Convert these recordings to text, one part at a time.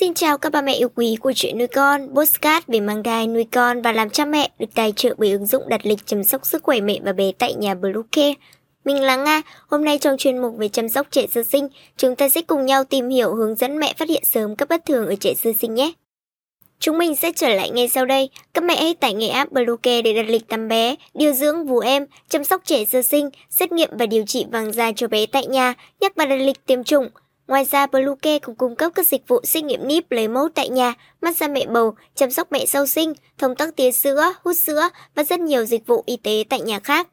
Xin chào các bà mẹ yêu quý của chuyện nuôi con, postcard về mang thai, nuôi con và làm cha mẹ được tài trợ bởi ứng dụng đặt lịch chăm sóc sức khỏe mẹ và bé tại nhà Bluecare. Mình là Nga, hôm nay trong chuyên mục về chăm sóc trẻ sơ sinh, chúng ta sẽ cùng nhau tìm hiểu hướng dẫn mẹ phát hiện sớm các bất thường ở trẻ sơ sinh nhé. Chúng mình sẽ trở lại ngay sau đây. Các mẹ hãy tải ngay app Bluecare để đặt lịch tắm bé, điều dưỡng vú em, chăm sóc trẻ sơ sinh, xét nghiệm và điều trị vàng da cho bé tại nhà, nhắc và đặt lịch tiêm chủng. Ngoài ra, Bluecare cũng cung cấp các dịch vụ xét nghiệm níp lấy mẫu tại nhà, massage mẹ bầu, chăm sóc mẹ sau sinh, thông tắc tia sữa, hút sữa và rất nhiều dịch vụ y tế tại nhà khác.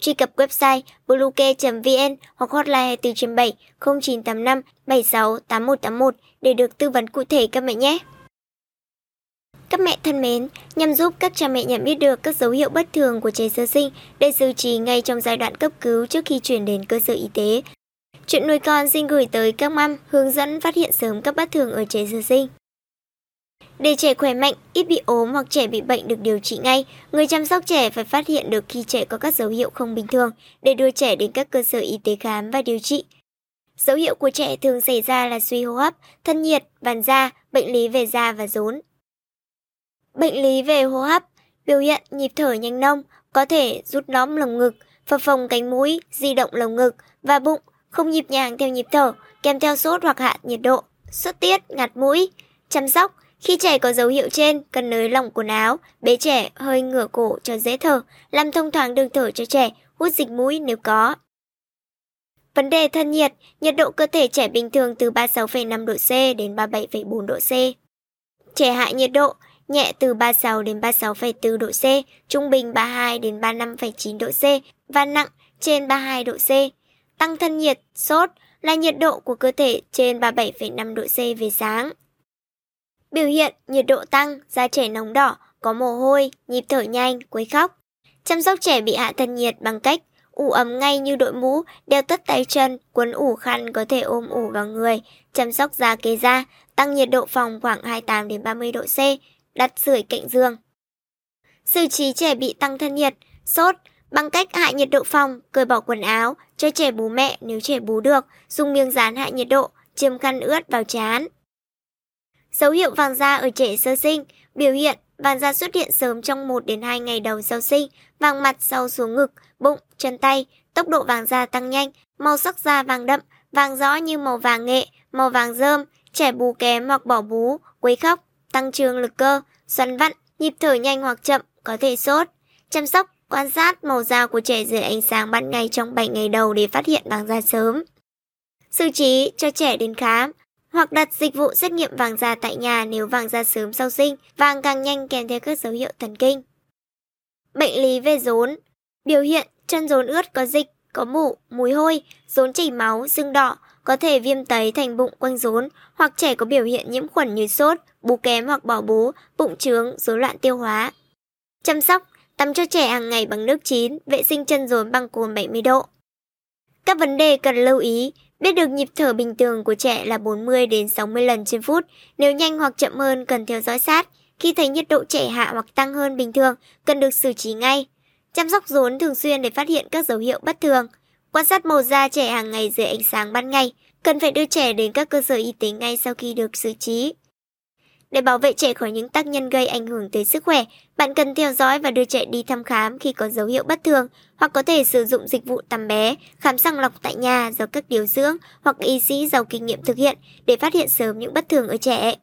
Truy cập website bluecare.vn hoặc hotline 24 7 0985 76 8181 để được tư vấn cụ thể các mẹ nhé. Các mẹ thân mến, nhằm giúp các cha mẹ nhận biết được các dấu hiệu bất thường của trẻ sơ sinh để xử trí ngay trong giai đoạn cấp cứu trước khi chuyển đến cơ sở y tế, Chuyện nuôi con xin gửi tới các mâm hướng dẫn phát hiện sớm các bất thường ở trẻ sơ sinh. Để trẻ khỏe mạnh, ít bị ốm hoặc trẻ bị bệnh được điều trị ngay, người chăm sóc trẻ phải phát hiện được khi trẻ có các dấu hiệu không bình thường để đưa trẻ đến các cơ sở y tế khám và điều trị. Dấu hiệu của trẻ thường xảy ra là suy hô hấp, thân nhiệt, vàng da, bệnh lý về da và rốn. Bệnh lý về hô hấp, biểu hiện nhịp thở nhanh nông, có thể rút lõm lồng ngực, phập phồng cánh mũi, di động lồng ngực và bụng, không nhịp nhàng theo nhịp thở, kèm theo sốt hoặc hạ nhiệt độ, sốt tiết, ngạt mũi. Chăm sóc, khi trẻ có dấu hiệu trên, cần nới lỏng quần áo, bế trẻ hơi ngửa cổ cho dễ thở, làm thông thoáng đường thở cho trẻ, hút dịch mũi nếu có. Vấn đề thân nhiệt, nhiệt độ cơ thể trẻ bình thường từ 36,5 độ C đến 37,4 độ C. Trẻ hạ nhiệt độ, nhẹ từ 36 đến 36,4 độ C, trung bình 32 đến 35,9 độ C và nặng trên 32 độ C. Tăng thân nhiệt, sốt là nhiệt độ của cơ thể trên 37,5 độ C về sáng. Biểu hiện nhiệt độ tăng, da trẻ nóng đỏ, có mồ hôi, nhịp thở nhanh, quấy khóc. Chăm sóc trẻ bị hạ thân nhiệt bằng cách ủ ấm ngay như đội mũ, đeo tất tay chân, quấn ủ khăn có thể ôm ủ vào người, chăm sóc da kế da, tăng nhiệt độ phòng khoảng 28 đến 30 độ C, đặt sưởi cạnh giường. Xử trí trẻ bị tăng thân nhiệt, sốt, Bằng cách hạ nhiệt độ phòng, cởi bỏ quần áo, cho trẻ bú mẹ nếu trẻ bú được, dùng miếng dán hạ nhiệt độ, chườm khăn ướt vào chán. Dấu hiệu vàng da ở trẻ sơ sinh, biểu hiện vàng da xuất hiện sớm trong 1 đến 2 ngày đầu sau sinh, vàng mặt sau xuống ngực, bụng, chân tay, tốc độ vàng da tăng nhanh, màu sắc da vàng đậm, vàng rõ như màu vàng nghệ, màu vàng rơm, trẻ bú kém hoặc bỏ bú, quấy khóc, tăng trương lực cơ, xoắn vặn, nhịp thở nhanh hoặc chậm, có thể sốt. Chăm sóc Quan sát màu da của trẻ dưới ánh sáng ban ngày trong 7 ngày đầu để phát hiện vàng da sớm. Xử trí cho trẻ đến khám hoặc đặt dịch vụ xét nghiệm vàng da tại nhà nếu vàng da sớm sau sinh, vàng càng nhanh kèm theo các dấu hiệu thần kinh. Bệnh lý về rốn Biểu hiện chân rốn ướt có dịch, có mủ, mùi hôi, rốn chảy máu, sưng đỏ, có thể viêm tấy thành bụng quanh rốn, hoặc trẻ có biểu hiện nhiễm khuẩn như sốt, bú kém hoặc bỏ bú, bụng trướng, rối loạn tiêu hóa. Chăm sóc Tắm cho trẻ hàng ngày bằng nước chín, vệ sinh chân rốn bằng cồn 70 độ. Các vấn đề cần lưu ý, biết được nhịp thở bình thường của trẻ là 40 đến 60 lần trên phút, nếu nhanh hoặc chậm hơn cần theo dõi sát. Khi thấy nhiệt độ trẻ hạ hoặc tăng hơn bình thường, cần được xử trí ngay. Chăm sóc rốn thường xuyên để phát hiện các dấu hiệu bất thường. Quan sát màu da trẻ hàng ngày dưới ánh sáng ban ngày, cần phải đưa trẻ đến các cơ sở y tế ngay sau khi được xử trí. Để bảo vệ trẻ khỏi những tác nhân gây ảnh hưởng tới sức khỏe, bạn cần theo dõi và đưa trẻ đi thăm khám khi có dấu hiệu bất thường, hoặc có thể sử dụng dịch vụ tắm bé, khám sàng lọc tại nhà do các điều dưỡng hoặc y sĩ giàu kinh nghiệm thực hiện để phát hiện sớm những bất thường ở trẻ.